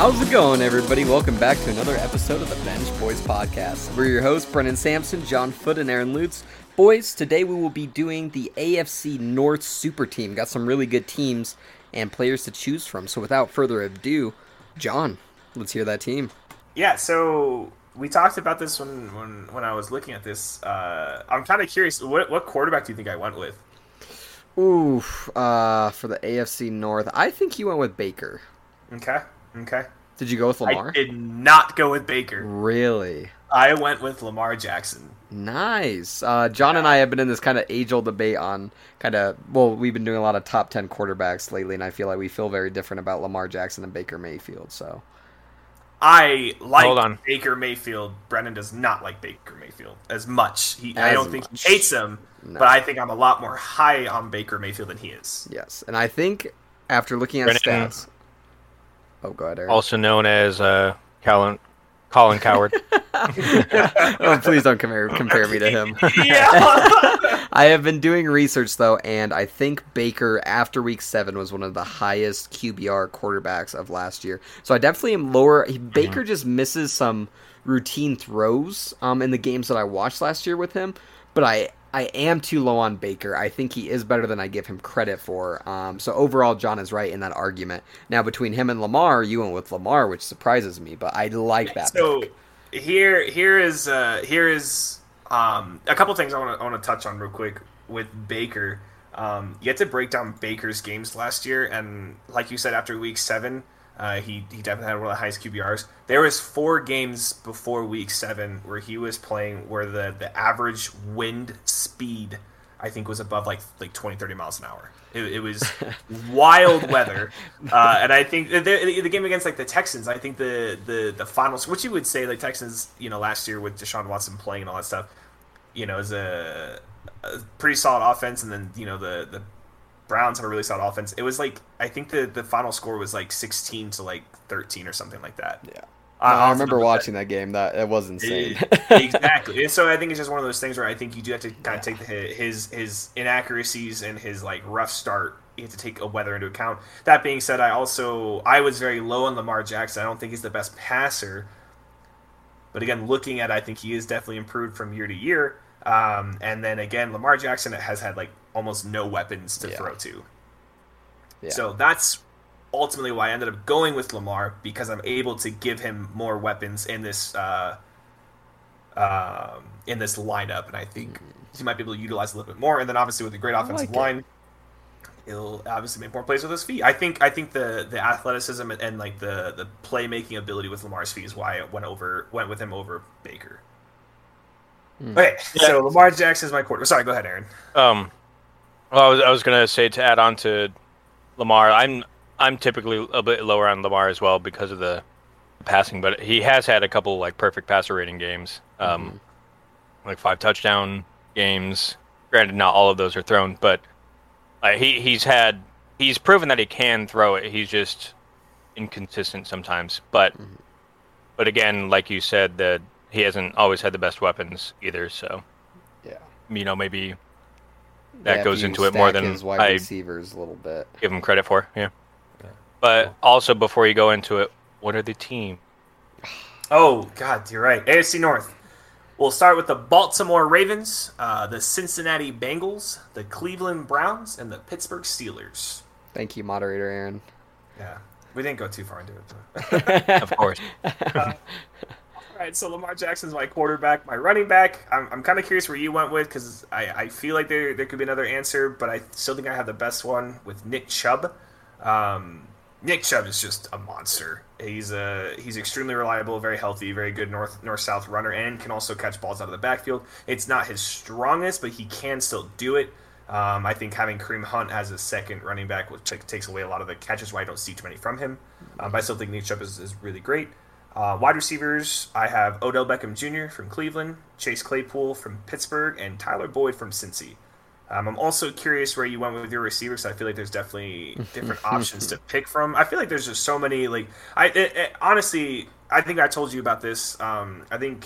How's it going, everybody? Welcome back to another episode of the Bench Boys Podcast. We're your hosts, Brennen Sampson, Jon Foot, and Aaron Lutz. Boys, today we will be doing the AFC North Super Team. Got some really good teams and players to choose from. So without further ado, Jon, let's hear that team. Yeah, so we talked about this when when, when I was looking at this. Uh, I'm kind of curious. What what quarterback do you think I went with? Ooh, uh, for the AFC North, I think you went with Baker. Okay. Okay. Did you go with Lamar? I did not go with Baker. Really? I went with Lamar Jackson. Nice. Uh, Jon and I have been in this kind of age old debate on kind of, well, we've been doing a lot of top 10 quarterbacks lately, and I feel like we feel very different about Lamar Jackson and Baker Mayfield. So I like Hold on. Baker Mayfield. Brennen does not like Baker Mayfield as much. He, I don't think he hates him, No. but I think I'm a lot more high on Baker Mayfield than he is. yes. And I think after looking at Brennen. stats. Oh, God, ahead, Aaron. also known as uh, Colin, Colin Cowherd. oh, please don't compare, compare me to him. I have been doing research though, and I think Baker after week seven was one of the highest QBR quarterbacks of last year. So I definitely am lower. Baker just misses some routine throws um, in the games that I watched last year with him, but I I am too low on Baker. I think he is better than I give him credit for. Um, so overall, Jon is right in that argument. Now between him and Lamar, you went with Lamar, which surprises me, but I like that. So pick. here here is uh, here is um, a couple things I want to I want to touch on real quick with Baker. Um, you had to break down Baker's games last year, and like you said, after week seven, uh, he he definitely had one of the highest QBRs. There was four games before week seven where he was playing where the the average wind speed I think was above like like 20 30 miles an hour. It, it was wild weather, uh, and I think the, the, game against like the Texans, I think the the the finals, which you would say like Texans, you know, last year with Deshaun Watson playing and all that stuff, you know, is a, a pretty solid offense, and then you know the the Browns have a really solid offense. It was like I think the the final score was like 16 to like 13 or something like that. Yeah. Uh, I remember top of my head. watching that game. That it was insane. exactly. So I think it's just one of those things where I think you do have to kind of take the, his his inaccuracies and his like rough start. You have to take a weather into account. That being said, I also I was very low on Lamar Jackson. I don't think he's the best passer, but again, looking at, I think he is definitely improved from year to year. Um, and then again, Lamar Jackson has had like almost no weapons to Yeah. throw to. Yeah. So that's ultimately why I ended up going with Lamar because I'm able to give him more weapons in this uh, um, in this lineup, and I think he might be able to utilize a little bit more. And then obviously with a great offensive like it. he'll obviously make more plays with his feet. I think I think the the athleticism and, and like the the playmaking ability with Lamar's feet is why I went over went with him over Baker. Hmm. Okay, so Lamar Jackson is my quarter. Sorry, go ahead, Aaron. Um, well, I was, I was gonna say to add on to Lamar, I'm I'm typically a bit lower on Lamar as well because of the passing, but he has had a couple like perfect passer rating games, um, like five touchdown games. Granted, not all of those are thrown, but uh, he he's had he's proven that he can throw it. He's just inconsistent sometimes, but but again, like you said, that he hasn't always had the best weapons either. So yeah. you know maybe that if goes into it more than his wide I receivers a little bit. give him credit for. Yeah. But also, before you go into it, what are the team? Oh God, you're right. AFC North. We'll start with the Baltimore Ravens, uh, the Cincinnati Bengals, the Cleveland Browns, and the Pittsburgh Steelers. Thank you, moderator Aaron. Yeah, we didn't go too far into it. Of course. All right, so Lamar Jackson's my quarterback, my running back. I'm, I'm kind of curious where you went with because I, I feel like there there could be another answer, but I still think I have the best one with Nick Chubb. Um, Nick Chubb is just a monster. He's uh, he's extremely reliable, very healthy, very good north north south runner, and can also catch balls out of the backfield. It's not his strongest, but he can still do it. Um, I think having Kareem Hunt as a second running back which like, takes away a lot of the catches, why I don't see too many from him. Um, but I still think Nick Chubb is, is really great. Uh, wide receivers, I have Odell Beckham Jr. from Cleveland, Chase Claypool from Pittsburgh, and Tyler Boyd from Cincy. Um, I'm also curious where you went with your receivers. I feel like there's definitely different options to pick from. I feel like there's just so many. Like I it, it- honestly, I think I told you about this. Um, I think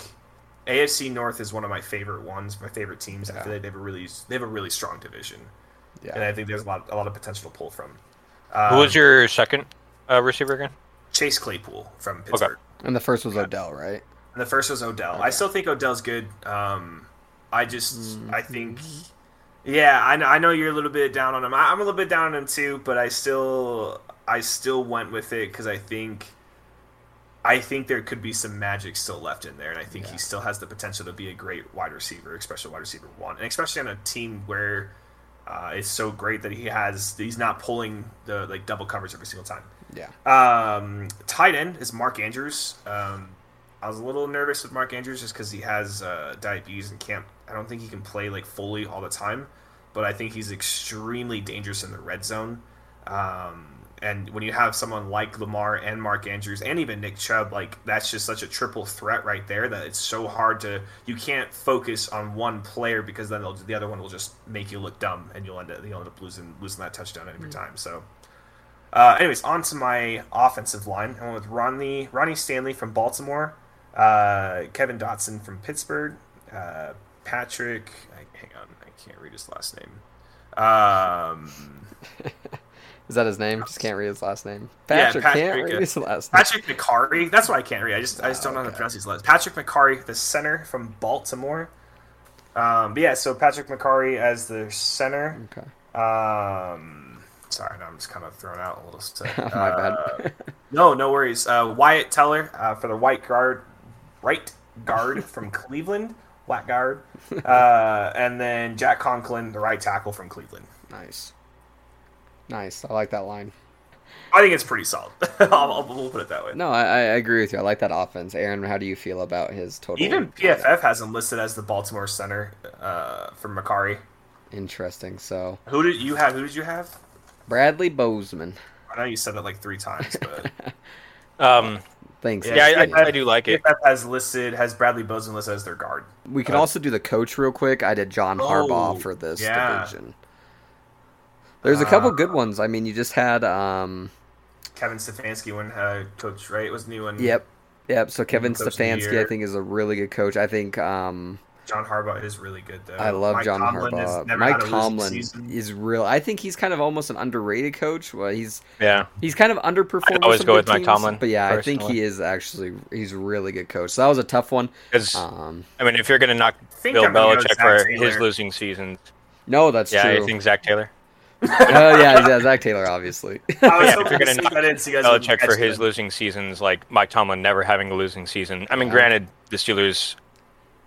AFC North is one of my favorite ones, my favorite teams. I feel like they have a really they have a really strong division, and I think there's a lot a lot of potential to pull from. Who was your second uh, receiver again? Chase Claypool from Pittsburgh. And the first was Odell, right? And the first was Odell. I still think Odell's good. Um, I just, I think, yeah, I know, I know you're a little bit down on him. I, I'm a little bit down on him too, but I still, I still went with it because I think, I think there could be some magic still left in there, and I think Yeah. he still has the potential to be a great wide receiver, especially wide receiver one, and especially on a team where uh, it's so great that he has, he's not pulling the like double covers every single time. Yeah. Um, tight end is Mark Andrews. Um, I was a little nervous with Mark Andrews just because he has uh, diabetes and can't. I don't think he can play like fully all the time, but I think he's extremely dangerous in the red zone. Um, and when you have someone like Lamar and Mark Andrews and even Nick Chubb, like that's just such a triple threat right there that it's so hard to. You can't focus on one player because then they'll, the other one will just make you look dumb and you'll end up you'll end up losing losing that touchdown every time. So. Uh, anyways, on to my offensive line. I went with Ronnie Ronnie Stanley from Baltimore, uh, Kevin Dotson from Pittsburgh, uh, Patrick. I, hang on, I can't read his last name. Um, Is that his name? Just can't read his last name. Yeah, Patrick, can't read his last name. Patrick Mekari. That's why I can't read. I just I just don't know how to pronounce his last. Patrick Mekari, the center from Baltimore. Um, but yeah, so Patrick Mekari as the center. Okay. Um, sorry, I'm just kind of thrown out a little. Stick. My Uh, bad. No, no worries. Uh, Wyatt Teller uh, for the white guard, right guard from Cleveland, black guard, uh, and then Jack Conklin, the right tackle from Cleveland. nice. Nice. I like that line. I think it's pretty solid. I'll, I'll, we'll put it that way. No, I, I agree with you. I like that offense. Aaron, how do you feel about his total? Even PFF has him listed as the Baltimore center uh, for Mekari. Interesting. So Who did you have? Who did you have? Bradley Bozeman. I know you said it like three times, but Um, Thanks. Yeah, yeah, I, I- I, I do like it. PFF has listed has Bradley Bozeman listed as their guard. We could Uh, also do the coach real quick. I did John Harbaugh Oh, for this yeah. division. There's a couple Uh, good ones. I mean, you just had um Kevin Stefanski when uh, coach, right? It was new one. yep. Yep, so Kevin Coach of the Stefanski I think is a really good coach. I think um John Harbaugh is really good though. I love Mike John Tomlin has Harbaugh. never Mike had a Tomlin season. is real. I think he's kind of almost an underrated coach. Well, he's Yeah. he's kind of underperformed. I'd always go good with Mike Tomlin, But yeah, I think he is actually he's a really good coach. So that was a tough one. Um I mean, if you're gonna knock think Bill I'm Belichick for Taylor. his losing seasons, no, that's yeah, true. I think Zac Taylor. oh yeah, yeah, Zac Taylor, obviously. I was Yeah, hoping you're to gonna sneak knock that in so you guys would Belichick for his losing seasons, like Mike Tomlin never having a losing season. I mean, Yeah. granted, the Steelers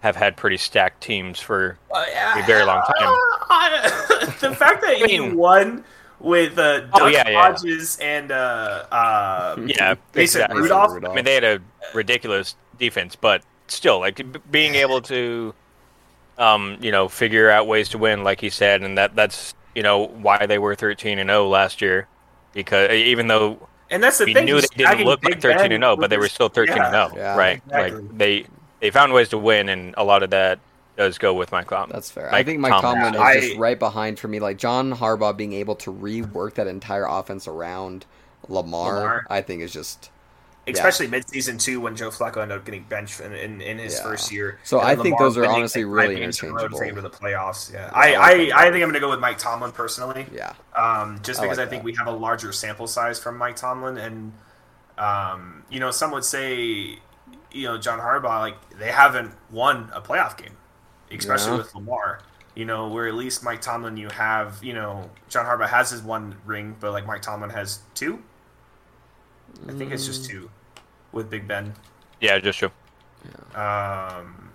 have had pretty stacked teams for Uh, a very long time. I- the fact that I he mean- won with uh, Duck Oh, yeah, yeah. Hodges and uh, uh, yeah, Mason exactly. Rudolph. I mean, they had a ridiculous defense, but still, like b- being able to, um, you know, figure out ways to win, like he said, and that that's you know why they were thirteen and zero last year, because even though and that's the we thing. knew they didn't look like thirteen and zero, but they were still thirteen and yeah. zero, Yeah, right? exactly. Like they they found ways to win, and a lot of that does go with Mike Tomlin. That's fair. I think Mike Tomlin. Tomlin is I- just right behind for me. Like John Harbaugh being able to rework that entire offense around Lamar, Lamar. I think is just especially mid-season too when Joe Flacco ended up getting benched in, in, in his Yeah. first year. So And I then think those are honestly like, really five games in a row to interchangeable. take him to the playoffs. Yeah, I I, like I. I think I'm going to go with Mike Tomlin personally. yeah. um, just because I, like think that. we have a larger sample size from Mike Tomlin, and um, you know, some would say, you know, John Harbaugh, like they haven't won a playoff game, especially Yeah. with Lamar. You know, where at least Mike Tomlin, you have, you know, John Harbaugh has his one ring, but like Mike Tomlin has two. I think it's Mm. just two with Big Ben. yeah, just true. Um,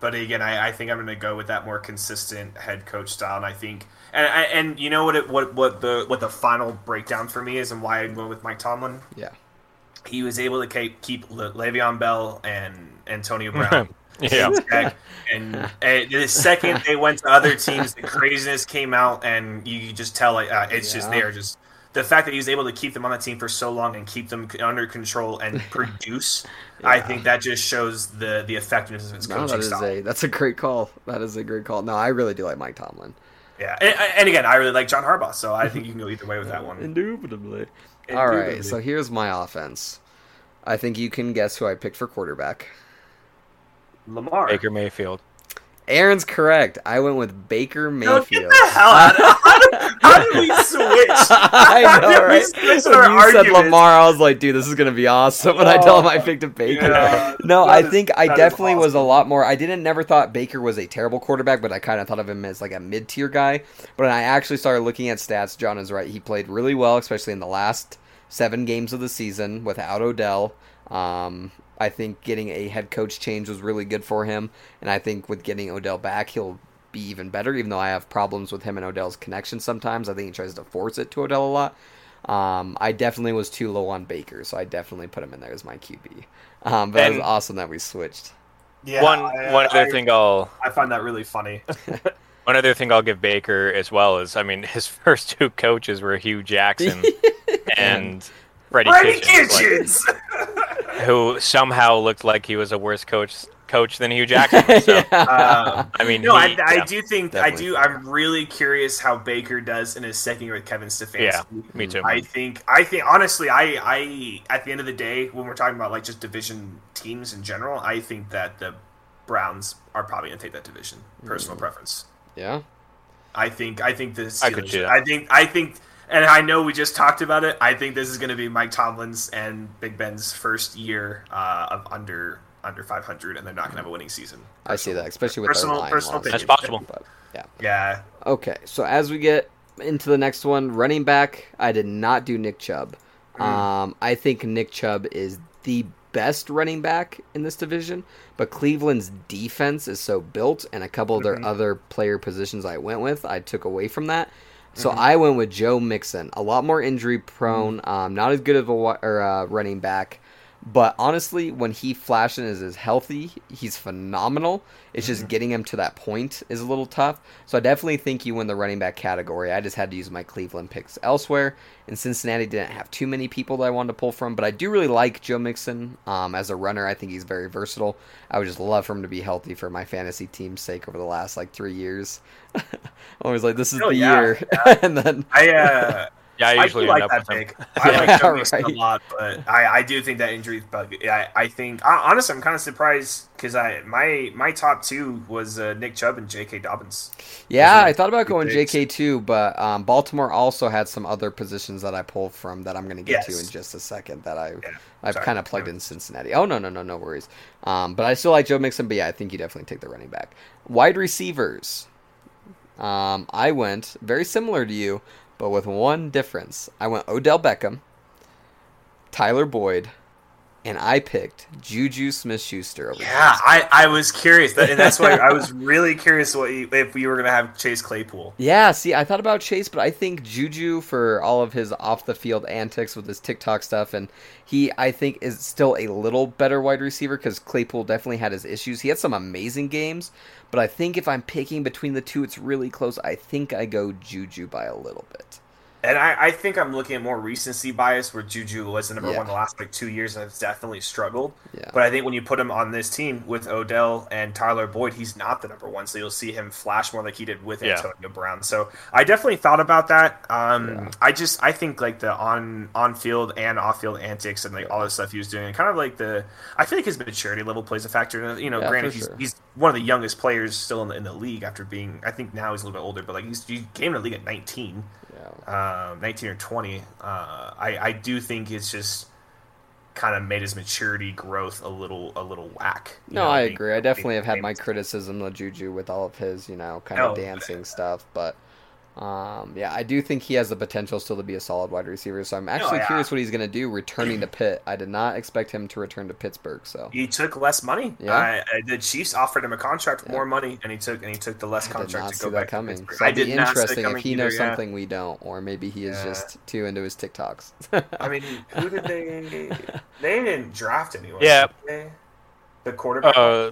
but again, I, I think I'm going to go with that more consistent head coach style, and I think, and and, and you know what it, what what the what the final breakdown for me is, and why I went with Mike Tomlin. Yeah. He was able to keep, keep Le- Le'Veon Bell and Antonio Brown. Yeah. and, and the second they went to other teams, the craziness came out, and you just tell like uh, it's just there. Just the fact that he was able to keep them on the team for so long and keep them under control and produce, I think that just shows the the effectiveness of his No, coaching that is style. a that's a great call. That is a great call. No, I really do like Mike Tomlin. Yeah, and, and again, I really like John Harbaugh, so I think you can go either way with that one. Indubitably. All right, so here's my offense. I think you can guess who I picked for quarterback. Lamar. Baker Mayfield. Aaron's correct. I went with Baker No, Mayfield. get the hell out of how did, how did we switch? I know, right? When you said? Lamar, I was like, dude, this is gonna be awesome. And I tell him I picked a Baker. Yeah, no, I is- think I definitely was a lot more. I didn't never thought Baker was a terrible quarterback, but I kind of thought of him as like a mid tier guy. But when I actually started looking at stats, Jon is right. He played really well, especially in the last seven games of the season without Odell. Um, I think getting a head coach change was really good for him, and I think with getting Odell back, he'll be even better. Even though I have problems with him and Odell's connection sometimes, I think he tries to force it to Odell a lot. Um, I definitely was too low on Baker, so I definitely put him in there as my QB. Um, but it was awesome that we switched. Yeah, one I- one other I- thing I'll I find that really funny. one other thing I'll give Baker as well is I mean his first two coaches were Hue Jackson and Freddie, Freddie Kitchens, Kitchens. like, who somehow looked like he was a worse coach coach than Hue Jackson. was. So Um, I mean, no, he- I, I yeah. do think definitely. I do. I'm really curious how Baker does in his second year with Kevin Stefanski. Yeah, me too. I think I think honestly, I I at the end of the day, when we're talking about like just division teams in general, I think that the Browns are probably gonna take that division. Personal preference. yeah. I think I think the Steelers. I could see that. I think I think, and I know we just talked about it. I think this is going to be Mike Tomlin's and Big Ben's first year uh, of under under 500, and they're not going to have a winning season. I see that, especially with Personal- their personal loss. opinion. That's possible. But, yeah. Yeah, Okay, so as we get into the next one, running back, I did not do Nick Chubb. Mm. Um, I think Nick Chubb is the best running back in this division, but Cleveland's defense is so built, and a couple of their Mhm. other player positions I went with, I took away from that. So Mhm. I went with Joe Mixon, a lot more injury prone, Mm. um, not as good of a or, uh, running back. But honestly, when he flashes and is healthy, he's phenomenal. It's just Mhm. getting him to that point is a little tough. So I definitely think you win the running back category. I just had to use my Cleveland picks elsewhere. And Cincinnati didn't have too many people that I wanted to pull from, but I do really like Joe Mixon um, as a runner. I think he's very versatile. I would just love for him to be healthy for my fantasy team's sake over the last like three years. I was like, this is Oh, the yeah, year, and then I uh, Yeah, I I, usually do end like that with him. pick. I Yeah, like Joe Mixon right. a lot, but I, I do think that injury bug. I, I think I, honestly, I'm kind of surprised because I my my top two was uh, Nick Chubb and J.K. Dobbins. Yeah, I thought about going. JK too, but um, Baltimore also had some other positions that I pulled from that I'm going to get to in just a second. That I Yeah, I've kind of plugged in Cincinnati. Oh no no no no worries. Um, but I still like Joe Mixon. But yeah, I think you definitely take the running back. Wide receivers. Um, I went very similar to you, but with one difference. I went Odell Beckham, Tyler Boyd, and I picked Juju Smith-Schuster. Over Yeah, I, I was curious, that, and that's why I was really curious what you, if we were gonna have Chase Claypool. Yeah, see, I thought about Chase, but I think Juju for all of his off the field antics with his TikTok stuff, and he, I think, is still a little better wide receiver because Claypool definitely had his issues. He had some amazing games, but I think if I'm picking between the two, it's really close. I think I go Juju by a little bit. And I, I think I'm looking at more recency bias where Juju was the number Yeah. one the last like two years and has definitely struggled. Yeah. But I think when you put him on this team with Odell and Tyler Boyd, he's not the number one. So you'll see him flash more like he did with Yeah. Antonio Brown. So I definitely thought about that. Um, Yeah. I just I think like the on on field and off field antics and like all the stuff he was doing, and kind of like the I feel like his maturity level plays a factor. You know, Yeah, granted he's, sure. he's one of the youngest players still in the, in the league after being I think now he's a little bit older, but like he's he came to the league at 19 Yeah. Um, 19 or 20. Uh, I, I do think it's just kind of made his maturity growth a little a little whack. No, know, I being- agree. I definitely have had my criticism of Juju with all of his, you know, kind No, of dancing stuff, but um, yeah, I do think he has the potential still to be a solid wide receiver. So I'm actually yeah. curious what he's going to do returning to Pitt. I did not expect him to return to Pittsburgh. So He took less money. Yeah. I, I- the Chiefs offered him a contract with Yeah. more money, and he took and he took the less I did contract not to see go that back coming. to Pittsburgh. So I it'd be did not interesting if he either, knows yeah. something we don't, or maybe he is Yeah. just too into his TikToks. I mean, who did they? They didn't draft anyone. Yeah. The quarterback. Uh,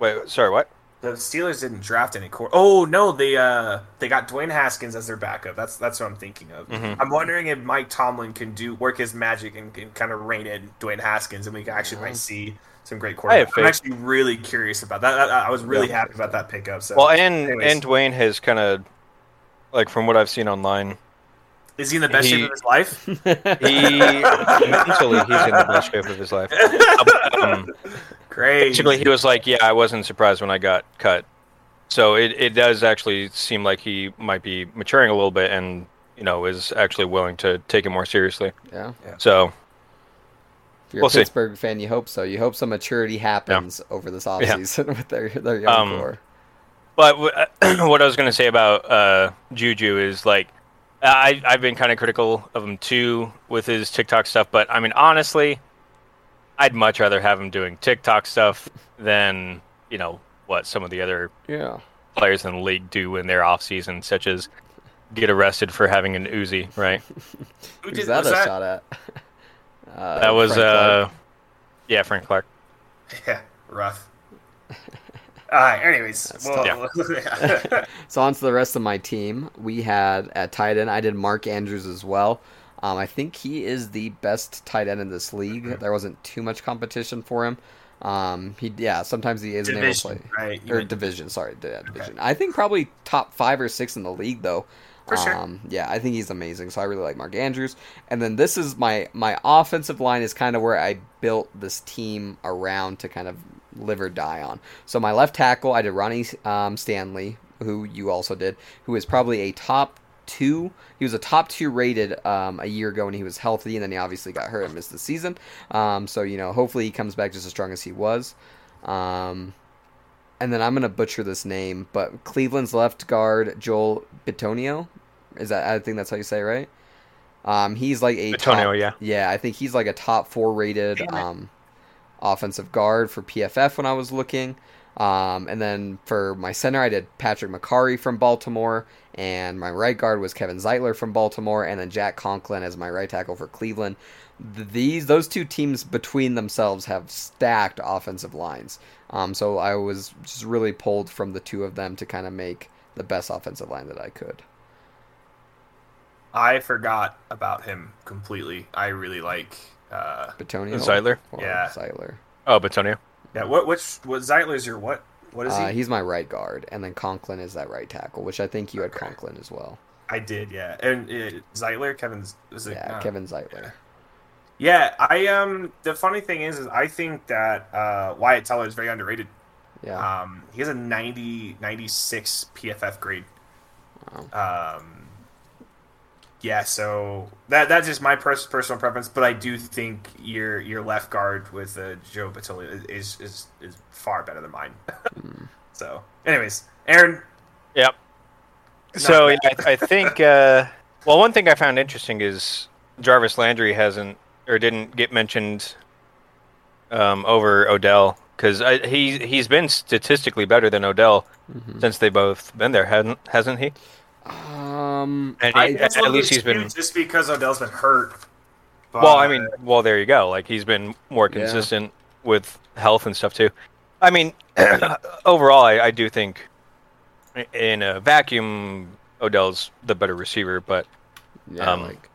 wait, sorry, what? The Steelers didn't draft any core. Oh no, they uh they got Dwayne Haskins as their backup. That's that's what I'm thinking of. Mhm. I'm wondering if Mike Tomlin can do work his magic and, and kind of rein in Dwayne Haskins, and we can actually Yeah. might see some great I quarterbacks. I'm actually really curious about that. that- I was really Yeah. happy about that pickup. So, Well, and anyways. and Dwayne has kind of, like from what I've seen online, is he in the best he- shape of his life? he mentally he's in the best shape of his life. Um, Great. basically, he was like, "Yeah, I wasn't surprised when I got cut So it, it does actually seem like he might be maturing a little bit and you know is actually willing to take it more seriously. Yeah. So If you're We'll a see. Pittsburgh fan, you hope so. You hope some maturity happens over this offseason yeah. with their their young Um, core. But wh- what I was going to say about uh, Juju is like, I I've been kind of critical of him too with his TikTok stuff. But I mean, honestly, I'd much rather have him doing TikTok stuff than you know what some of the other Yeah. players in the league do in their off season, such as get arrested for having an Uzi. Right? Who did that was a that? shot at? Uh, that was Frank Clark. uh, yeah, Frank Clark. Yeah, rough. All right. Anyways, That's well, So on to the rest of my team. We had at tight end, I did Mark Andrews as well. Um, I think he is the best tight end in this league. There wasn't too much competition for him. Um, he yeah, sometimes he isn't able to division, play right? Or went- division. Sorry, yeah, division. I think probably top five or six in the league though. For sure. Um, yeah, I think he's amazing. So I really like Mark Andrews. And then this is my my offensive line is kind of where I built this team around to kind of live or die on. So my left tackle, I did Ronnie um, Stanley, who you also did, who is probably a top two. He was a top two rated um, a year ago when he was healthy, and then he obviously got hurt and missed the season. Um, so you know, hopefully he comes back just as strong as he was. Um, and then I'm gonna butcher this name, but Cleveland's left guard Joel Bitonio, is that I think that's how you say it, right? Um, he's like a Bitonio, top- yeah. yeah. I think he's like a top four rated um, offensive guard for PFF when I was looking. Um, and then for my center, I did Patrick Mekari from Baltimore, and my right guard was Kevin Zeitler from Baltimore, and then Jack Conklin as my right tackle for Cleveland. These those two teams between themselves have stacked offensive lines. Um, so I was just really pulled from the two of them to kind of make the best offensive line that I could. I forgot about him completely. I really like. Uh, Bitonio, Zeitler? or Yeah. Zeitler. Oh, Bitonio. Yeah. What? Which? What? Zeitler's your what? What is Uh, he? he's my right guard, and then Conklin is that right tackle, which I think you had Okay. Conklin as well. I did. Yeah. And uh, Zeitler, Kevin's. Was it, Yeah. Kevin Zeitler. Yeah. I um. The funny thing is, is I think that uh, Wyatt Teller is very underrated. Yeah, Um, he has a 90, 96 PFF grade. wow. Um, yeah, so that that's just my pers- personal preference, but I do think your your left guard with uh, Joe Batoli is, is is far better than mine. so, anyways, Aaron, Yep. Not So yeah. I, I think. Uh, well, one thing I found interesting is Jarvis Landry hasn't or didn't get mentioned um, over Odell because he he's been statistically better than Odell Mhm. since they both been there, hasn't hasn't he? Um, And I, he- That's a at least he's been- just because Odell's been hurt. But, well, I mean, well, there you go. Like he's been more Yeah. consistent with health and stuff too. I mean, overall, I, I do think in a vacuum, Odell's the better receiver, but yeah, um, like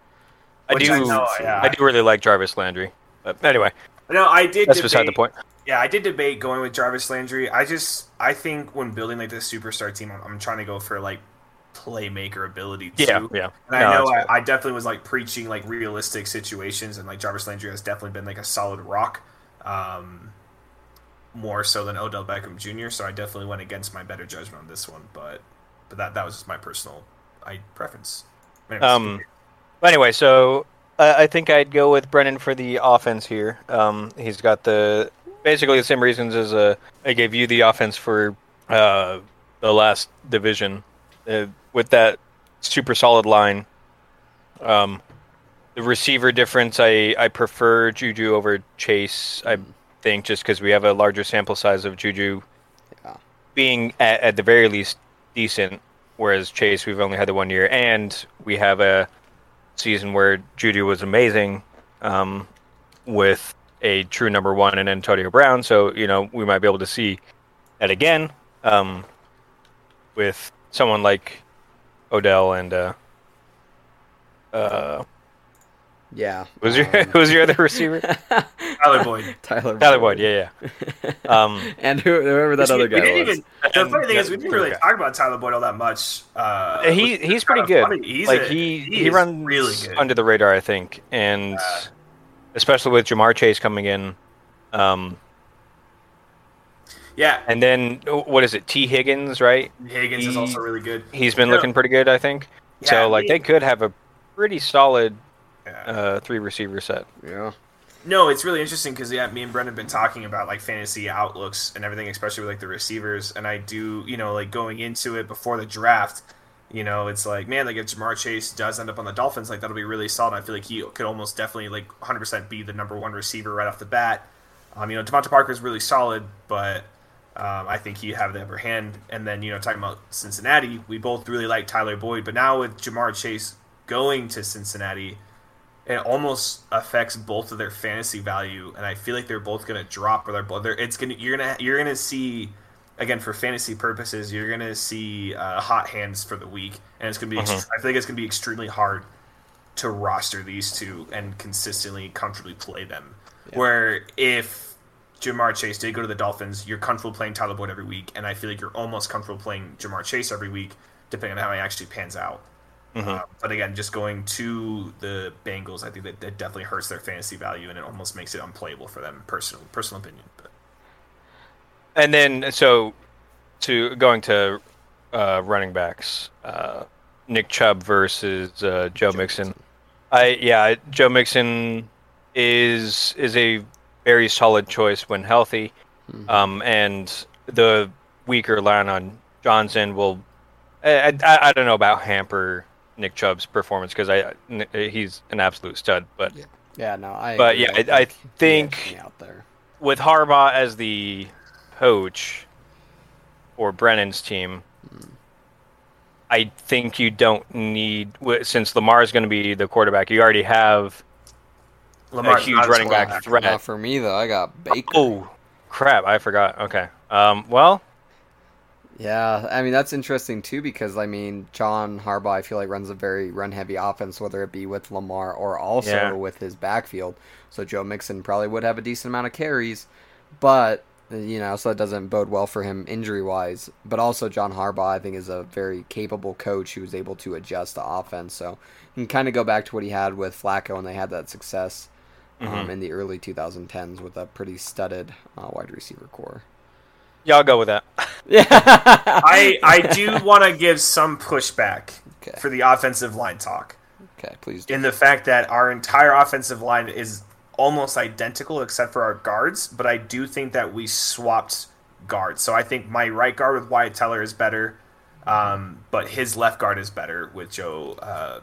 I do, I know, yeah. I do really like Jarvis Landry. But anyway, no, I did. that's debate, beside the point. Yeah, I did debate going with Jarvis Landry. I just, I think when building like this superstar team, I'm, I'm trying to go for like playmaker ability too. Yeah, yeah. And I No, know that's I, I definitely was like preaching like realistic situations, and like Jarvis Landry has definitely been like a solid rock, um, more so than Odell Beckham Jr. So I definitely went against my better judgment on this one, but but that that was just my personal I preference. Anyways, Um, But anyway, so uh, I think I'd go with Brennen for the offense here. Um, he's got the basically the same reasons as uh, I gave you the offense for uh, the last division uh, with that super solid line. Um, the receiver difference, I, I prefer Juju over Chase. I think just because we have a larger sample size of Juju Yeah. being at, at the very least decent, whereas Chase we've only had the one year, and we have a season where Juju was amazing um, with a true number one and Antonio Brown. So you know we might be able to see that again um, with someone like Odell and uh, uh, yeah. who's your um, who's your other receiver? Tyler Boyd. Tyler Tyler Boyd. Yeah, yeah. Um, and who, whoever that Which we- other we guy didn't was. even- the And- funny thing yeah, is, we didn't really okay. talk about Tyler Boyd all that much. Uh, he he's pretty good. funny. He's like a- he he, is runs really good. under the radar, I think, and especially with Ja'Marr Chase coming in. Um, Yeah, And then what is it? Tee Higgins, right? Higgins is also really good. He's been Yeah. looking pretty good, I think. Yeah, so like he- they could have a pretty solid Yeah. uh, three receiver set. Yeah. No, it's really interesting because yeah, me and Brennen have been talking about like fantasy outlooks and everything, especially with like the receivers. And I do, you know, like going into it before the draft, you know, it's like man, like if Ja'Marr Chase does end up on the Dolphins, like that'll be really solid. I feel like he could almost definitely like 100 percent be the number one receiver right off the bat. Um, you know, DeVante Parker is really solid, but um, I think he have the upper hand. And then you know, talking about Cincinnati, we both really like Tyler Boyd, but now with Ja'Marr Chase going to Cincinnati it almost affects both of their fantasy value, and I feel like they're both going to drop, or they're both. They're, it's gonna you're gonna you're gonna see again for fantasy purposes, you're gonna see uh, hot hands for the week, and it's gonna be. Mhm. Ext- I think it's gonna be extremely hard to roster these two and consistently comfortably play them. Where if Ja'Marr Chase did go to the Dolphins, you're comfortable playing Tyler Boyd every week, and I feel like you're almost comfortable playing Ja'Marr Chase every week, depending on how he actually pans out. Uh, but again, just going to the Bengals, I think that, that definitely hurts their fantasy value, and it almost makes it unplayable for them. Personal, personal opinion. But And then so to going to uh, running backs, uh, Nick Chubb versus uh, Joe, Mixon. I yeah, Joe Mixon is is a very solid choice when healthy, um, and the weaker line on Johnson will. I, I, I don't know about hamper Nick Chubb's performance because I he's an absolute stud, but Yeah. Yeah, no, I. But yeah, I- I think- out there. with Harbaugh as the coach or Brennen's team, I think you don't need since Lamar is going to be the quarterback. You already have Lamar's huge not running well back back. threat. Not for me though. I got Baker. oh crap! I forgot. Okay. Um. Well, Yeah, I mean that's interesting too because I mean John Harbaugh I feel like runs a very run heavy offense whether it be with Lamar or also Yeah. with his backfield. So Joe Mixon probably would have a decent amount of carries, but you know so that doesn't bode well for him injury wise. But also John Harbaugh I think is a very capable coach who's able to adjust the offense. So you can kind of go back to what he had with Flacco and they had that success um, in the early 2010s with a pretty studded uh, wide receiver core. yeah, I'll go with that. Yeah, I I do want to give some pushback Okay. for the offensive line talk okay, please do. in the fact that our entire offensive line is almost identical except for our guards, but I do think that we swapped guards. So I think my right guard with Wyatt Teller is better, um, but his left guard is better with Joe. Uh,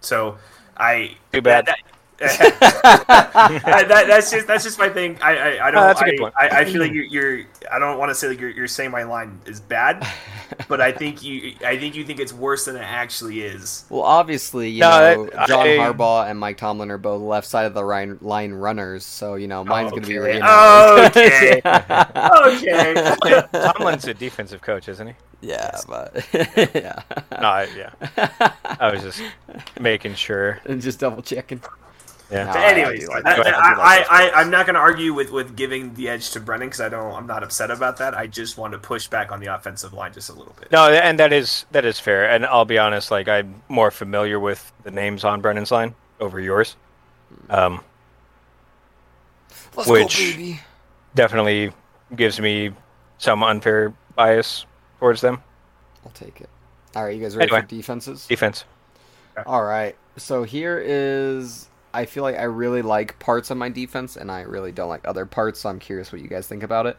so I Too bad. that- I- that, that's just that's just my thing. I I, I don't. Oh, that's a good I, point. I, I feel like you're, you're. I don't want to say like you're, you're saying my line is bad, but I think you. I think you think it's worse than it actually is. Well, obviously, you No, know, that- John I- Harbaugh and Mike Tomlin are both left side of the line, line runners, so you know mine's gonna be. Okay. You know, Okay. Okay. Tomlin's a defensive coach, isn't he? yeah, but yeah, No, I, yeah. I was just making sure. and just double checking. Yeah. No, But I- I anyways, I, like I, that. I, I, I, am not going to argue with, with giving the edge to Brennen because I don't. I'm not upset about that. I just want to push back on the offensive line just a little bit. No, and that is that is fair. And I'll be honest, like I'm more familiar with the names on Brennen's line over yours. Um, Let's Which- go, baby. definitely gives me some unfair bias towards them. I'll take it. All right, you guys ready Anyway. for defenses? Defense. All right. So here is I feel like I really like parts of my defense and I really don't like other parts, so I'm curious what you guys think about it.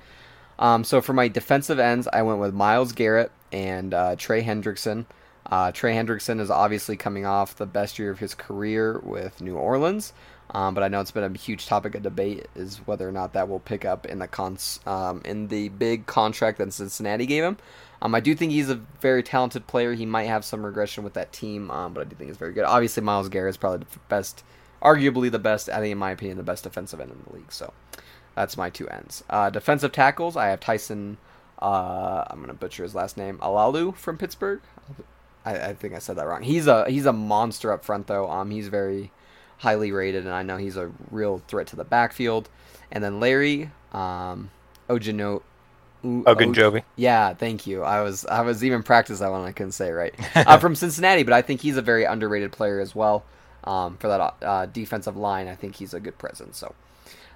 Um, so for my defensive ends, I went with Myles Garrett and uh, Trey Hendrickson. Uh, Trey Hendrickson is obviously coming off the best year of his career with New Orleans, um, but I know it's been a huge topic of debate is whether or not that will pick up in the cons um, in the big contract that Cincinnati gave him. Um, I do think he's a very talented player. He might have some regression with that team, um, but I do think he's very good. Obviously, Myles Garrett is probably the best, arguably the best, I think in my opinion, the best defensive end in the league. So that's my two ends. Uh, defensive tackles, I have Tyson. Uh, I'm gonna butcher his last name, Alalu from Pittsburgh. I, I think I said that wrong. He's a he's a monster up front though. Um, he's very highly rated, and I know he's a real threat to the backfield. And then Larry, um, Ojino. Ogunjobi. Yeah, thank you. I was I was even practice that one. I couldn't say it right. uh, from Cincinnati, but I think he's a very underrated player as well. Um, for that uh, defensive line, I think he's a good presence. So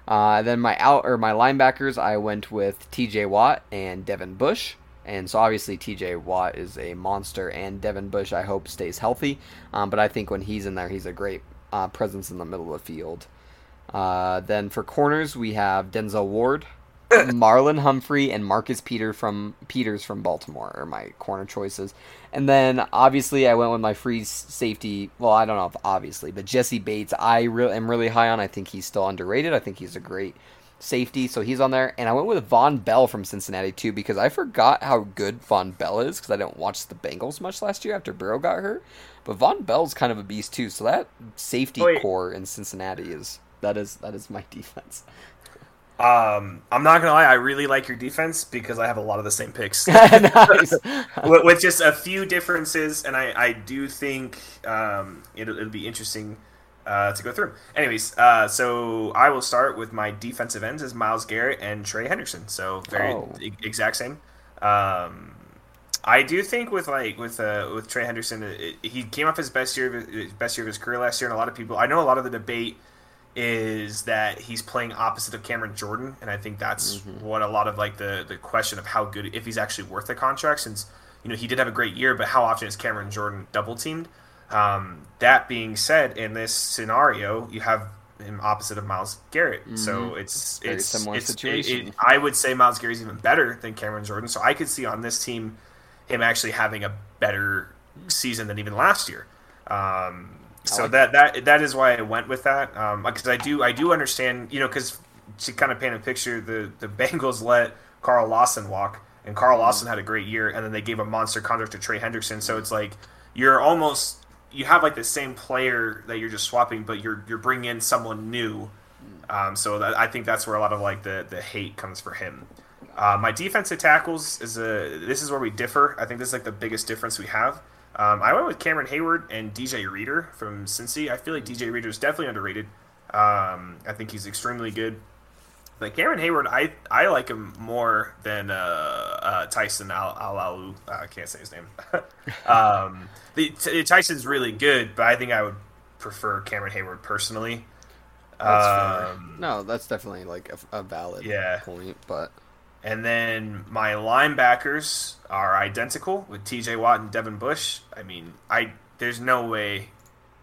Uh, then my out or my linebackers, I went with T.J. Watt and Devin Bush. And so obviously T.J. Watt is a monster, and Devin Bush I hope stays healthy. Um, but I think when he's in there, he's a great uh, presence in the middle of the field. Uh, then for corners, we have Denzel Ward, Marlon Humphrey, and Marcus Peter from Peters from Baltimore are my corner choices. And then obviously I went with my free safety. Well, I don't know if obviously, but Jessie Bates I re- am really high on. I think he's still underrated. I think he's a great safety, so he's on there. And I went with Vonn Bell from Cincinnati too because I forgot how good Vonn Bell is because I didn't watch the Bengals much last year after Burrow got hurt. But Vonn Bell's kind of a beast too. So that safety oh, Wait. core in Cincinnati is that is that is my defense. Um, I'm not gonna lie, I really like your defense because I have a lot of the same picks. with, with just a few differences, and I, I do think um, it'll, it'll be interesting uh, to go through. Anyways, uh, so I will start with my defensive ends as Myles Garrett and Trey Henderson. So very Oh. e- exact same. Um, I do think with like with uh, with Trey Henderson, it, it- he came off his best year of his best year of his career last year, and a lot of people. I know a lot of the debate is that he's playing opposite of Cameron Jordan, and I think that's what a lot of like the the question of how good if he's actually worth the contract since you know he did have a great year, but how often is Cameron Jordan double teamed? Um, that being said, in this scenario, you have him opposite of Myles Garrett, so it's Very it's similar it's- it- situation. it- I would say Myles Garrett's even better than Cameron Jordan, so I could see on this team him actually having a better season than even last year. Um, so like that that that is why I went with that because I do I do understand you know because to kind of paint a picture the the Bengals let Carl Lawson walk and Carl Lawson had a great year and then they gave a monster contract to Trey Hendrickson so it's like you're almost you have like the same player that you're just swapping but you're you're bringing in someone new um, so that, I think that's where a lot of like the the hate comes for him. Uh, my defensive tackles is a this is where we differ. I think this is like the biggest difference we have. Um, I went with Cameron Heyward and DJ Reader from Cincy. I feel like DJ Reader is definitely underrated. Um, I think he's extremely good. But Cameron Heyward, I I like him more than uh, uh, Tyson Al Alalu. Uh, I can't say his name. um, the, t- Tyson's really good, but I think I would prefer Cameron Heyward personally. That's. Um, No, that's definitely like a, a valid Yeah. point, but And then my linebackers are identical with T.J. Watt and Devin Bush. I mean, I there's no way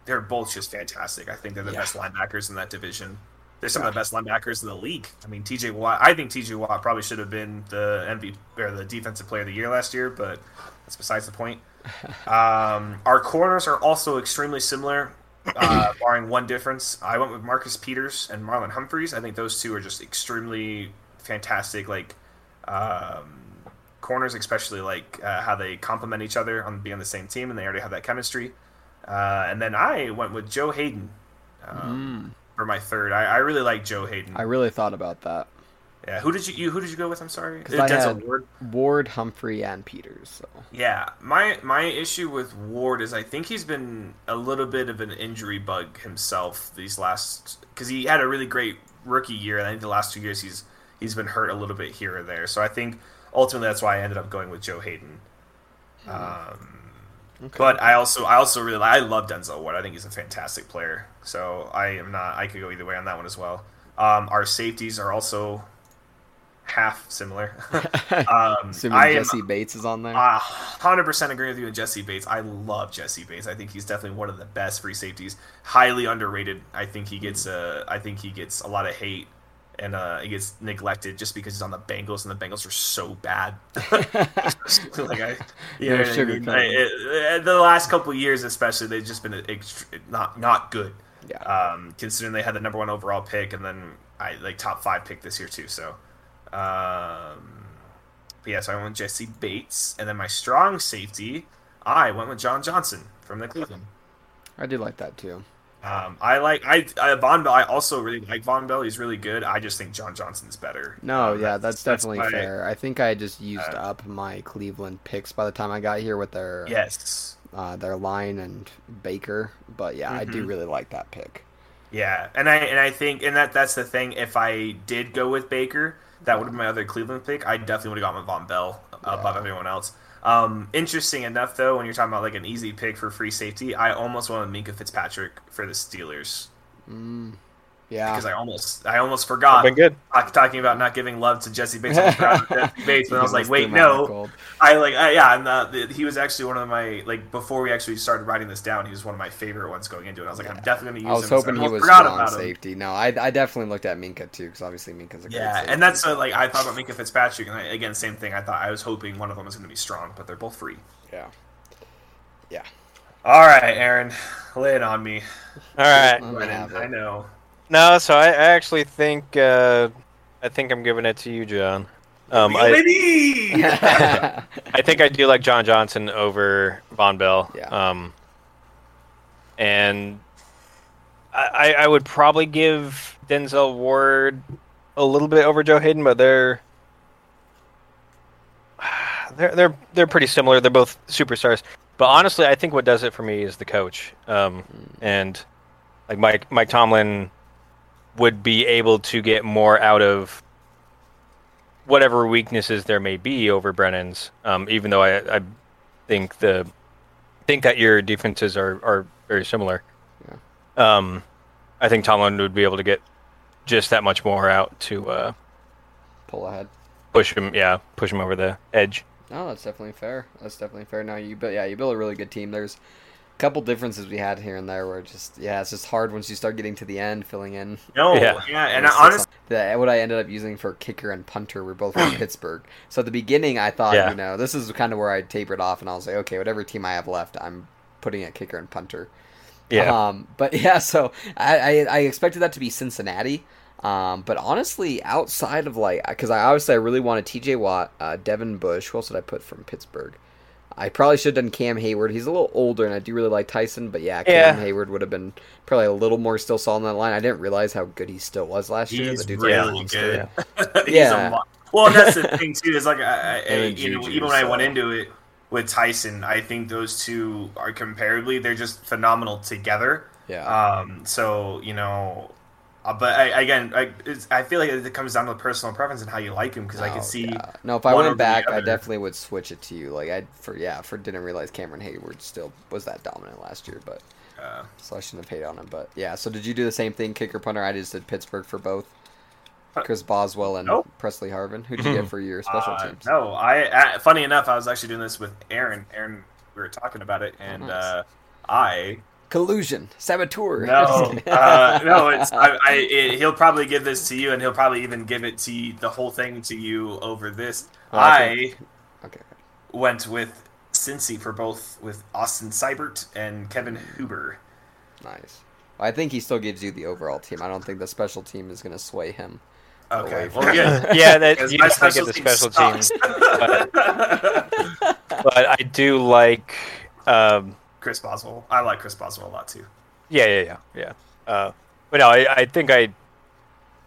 they're both just fantastic. I think they're the Yeah. best linebackers in that division. They're some of the best linebackers in the league. I mean, T.J. Watt. I think T.J. Watt probably should have been the MVP or the Defensive Player of the Year last year, but that's besides the point. Um, our corners are also extremely similar, uh, barring one difference. I went with Marcus Peters and Marlon Humphreys. I think those two are just extremely fantastic. Like um, corners, especially like uh, how they complement each other on being on the same team, and they already have that chemistry. Uh, and then I went with Joe Haden um, for my third. I, I really like Joe Haden. I really thought about that. yeah, who did you, you who did you go with? I'm sorry, 'Cause I Denzel had- Ward. Ward, Humphrey, and Peters. So Yeah, my my issue with Ward is I think he's been a little bit of an injury bug himself these last because he had a really great rookie year, and I think the last two years he's he's been hurt a little bit here or there. So I think ultimately that's why I ended up going with Joe Haden. Um, okay. but I also I also really I love Denzel Ward. I think he's a fantastic player. So I am not I could go either way on that one as well. Um, our safeties are also half similar. um, assuming I am Jessie Bates is on there. hundred percent agree with you with Jessie Bates. I love Jessie Bates. I think he's definitely one of the best free safeties. Highly underrated. I think he gets uh, I think he gets a lot of hate and uh, he gets neglected just because he's on the Bengals and the Bengals are so bad. like I, know I mean? I- it- the last couple of years, especially, they've just been ext- not not good. yeah. Um, considering they had the number one overall pick and then I like top five pick this year too. So, um, but yeah, so I went with Jessie Bates, and then my strong safety, I went with John Johnson from the Cleveland. I did like that too. Um, I like I, I Vonn Bell. I also really like Vonn Bell. He's really good. I just think John Johnson's better. No, Um, yeah, that's definitely why- fair. I think I just used Uh, up my Cleveland picks by the time I got here with their Yes. uh, their line and Baker. But yeah, I do Mhm. really like that pick. Yeah, and I and I think and that that's the thing. If I did go with Baker, that would have been my other Cleveland pick. I definitely would have gone with Vonn Bell above Yeah. everyone else. Um, interesting enough, though, when you're talking about like an easy pick for free safety, I almost with Minkah Fitzpatrick for the Steelers. Mm, Yeah. because I almost I almost forgot Been good. talk- talking about not giving love to Jessie Bates. I almost forgot about Jessie Bates, but I was like, wait, threw him out in the no. I like, I, yeah, and uh, the, he was actually one of my like before we actually started writing this down. He was one of my favorite ones going into it. I was like, I'm definitely gonna use. I was him. so hoping he was forgot strong about him. safety. No, I, I definitely looked at Minkah too because obviously Minkah's a great Yeah, safety. and that's uh, like I thought about Minkah Fitzpatrick, and I, again, same thing. I thought I was hoping one of them was going to be strong, but they're both free. yeah. Yeah. All right, Aaron, lay it on me. All right. Let me Brennen, have it. I know. No, so I, I actually think uh, I think I'm giving it to you, Jon. Um, I, I think I do like John Johnson over Vonn Bell. Yeah. Um, and I, I I would probably give Denzel Ward a little bit over Joe Haden, but they're they're they're they're pretty similar. They're both superstars. But honestly, I think what does it for me is the coach. Um, and like Mike Mike Tomlin would be able to get more out of whatever weaknesses there may be over Brennen's. Um, even though I, I think the think that your defenses are, are very similar. Yeah. Um, I think Tomlin would be able to get just that much more out to uh, Pull ahead. push him. Yeah, push him over the edge. No, that's definitely fair. That's definitely fair. Now you built yeah, you built a really good team. There's couple differences we had here and there where it just yeah, it's just hard once you start getting to the end, filling in. No, Yeah. yeah, and It's I, honestly, the, what I ended up using for kicker and punter were both from Pittsburgh. So at the beginning, I thought, Yeah. you know, this is kind of where I tapered off, and I was like, okay, whatever team I have left, I'm putting at kicker and punter. Yeah. Um, but yeah, so I, I, I expected that to be Cincinnati. Um, but honestly, outside of like, because I obviously I really wanted T.J. Watt, uh, Devin Bush. Who else did I put from Pittsburgh? I probably should have done Cam Heyward. He's a little older, and I do really like Tyson. But yeah, Cam Yeah. Heyward would have been probably a little more still solid on that line. I didn't realize how good he still was last year. he's The dude's a really good. He's Yeah. a mo- well, that's the thing too. Is like, I, I, Him and you know, even when I went into it with Tyson, I think those two are comparably. They're just phenomenal together. Yeah. Um, so you know, uh, but I, again, I, it's, I feel like it comes down to personal preference and how you like him because I Oh, can see. yeah. No, if I went back, I definitely would switch it to you. Like I for yeah, for didn't realize Cameron Heyward still was that dominant last year, but Uh, so I shouldn't have paid on him. But yeah, so did you do the same thing, kicker punter? I just did Pittsburgh for both. Chris Boswell and Nope. Pressley Harvin. Who'd you get for your special uh, teams? no, I. Uh, funny enough, I was actually doing this with Aaron. Aaron, we were talking about it, and nice. uh, I Collusion, saboteur. No, uh, no, it's I, I it, he'll probably give this to you, and he'll probably even give it to you, the whole thing to you over this. Oh, I I okay. went with Cincy for both with Austin Seibert and Kevin Huber. Nice. I think he still gives you the overall team. I don't think the special team is going to sway him. Okay, well, yeah. yeah, that Because you my definitely get the special special team team, sucks. but I do like. Um, Chris Boswell. I like Chris Boswell a lot too. yeah, yeah, yeah, yeah. Uh, but no, I, I think I.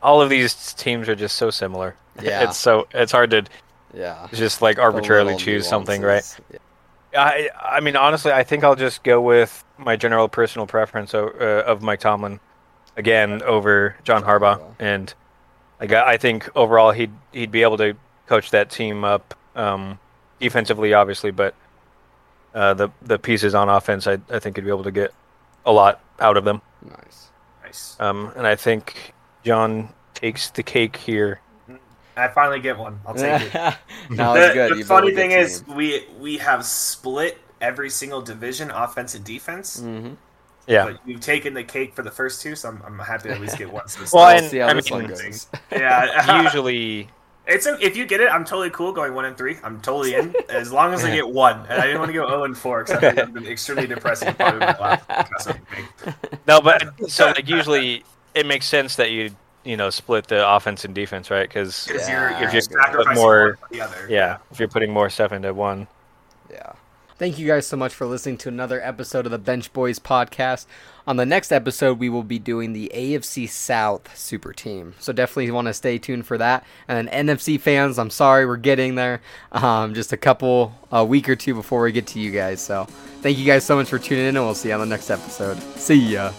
All of these teams are just so similar. Yeah. it's so it's hard to Yeah. just like arbitrarily little choose something, right? Yeah. I I mean honestly, I think I'll just go with my general personal preference o- uh, of Mike Tomlin again over John John Harbaugh, Harbaugh. and like I I think overall he'd he'd be able to coach that team up um, defensively, obviously, but uh, the the pieces on offense, I I think he'd be able to get a lot out of them. Nice. Nice. Um, and I think Jon takes the cake here. I finally get one. I'll take it. no, the it's good. the You funny good thing is, we we have split every single division, offense and defense. Mhm. Yeah. But you've taken the cake for the first two, so I'm, I'm happy to at least get one. So Well, and- see how I this mean- one goes. yeah, Usually, it's a, if you get it, I'm totally cool going one and three. I'm totally in as long as I get one. And I didn't want to go zero and four because that would have been extremely depressing. Probably my last podcast would be. no, but so like usually it makes sense that you you know split the offense and defense, right? Because Yeah, you're, you're I sacrificing more- one the other. yeah, if you're putting more stuff into one. Yeah. Thank you guys so much for listening to another episode of the Bench Boys podcast. On the next episode, we will be doing the AFC South Super Team. So definitely want to stay tuned for that. And NFC fans, I'm sorry we're getting there. Um, just a couple, a week or two before we get to you guys. So thank you guys so much for tuning in, and we'll see you on the next episode. See ya.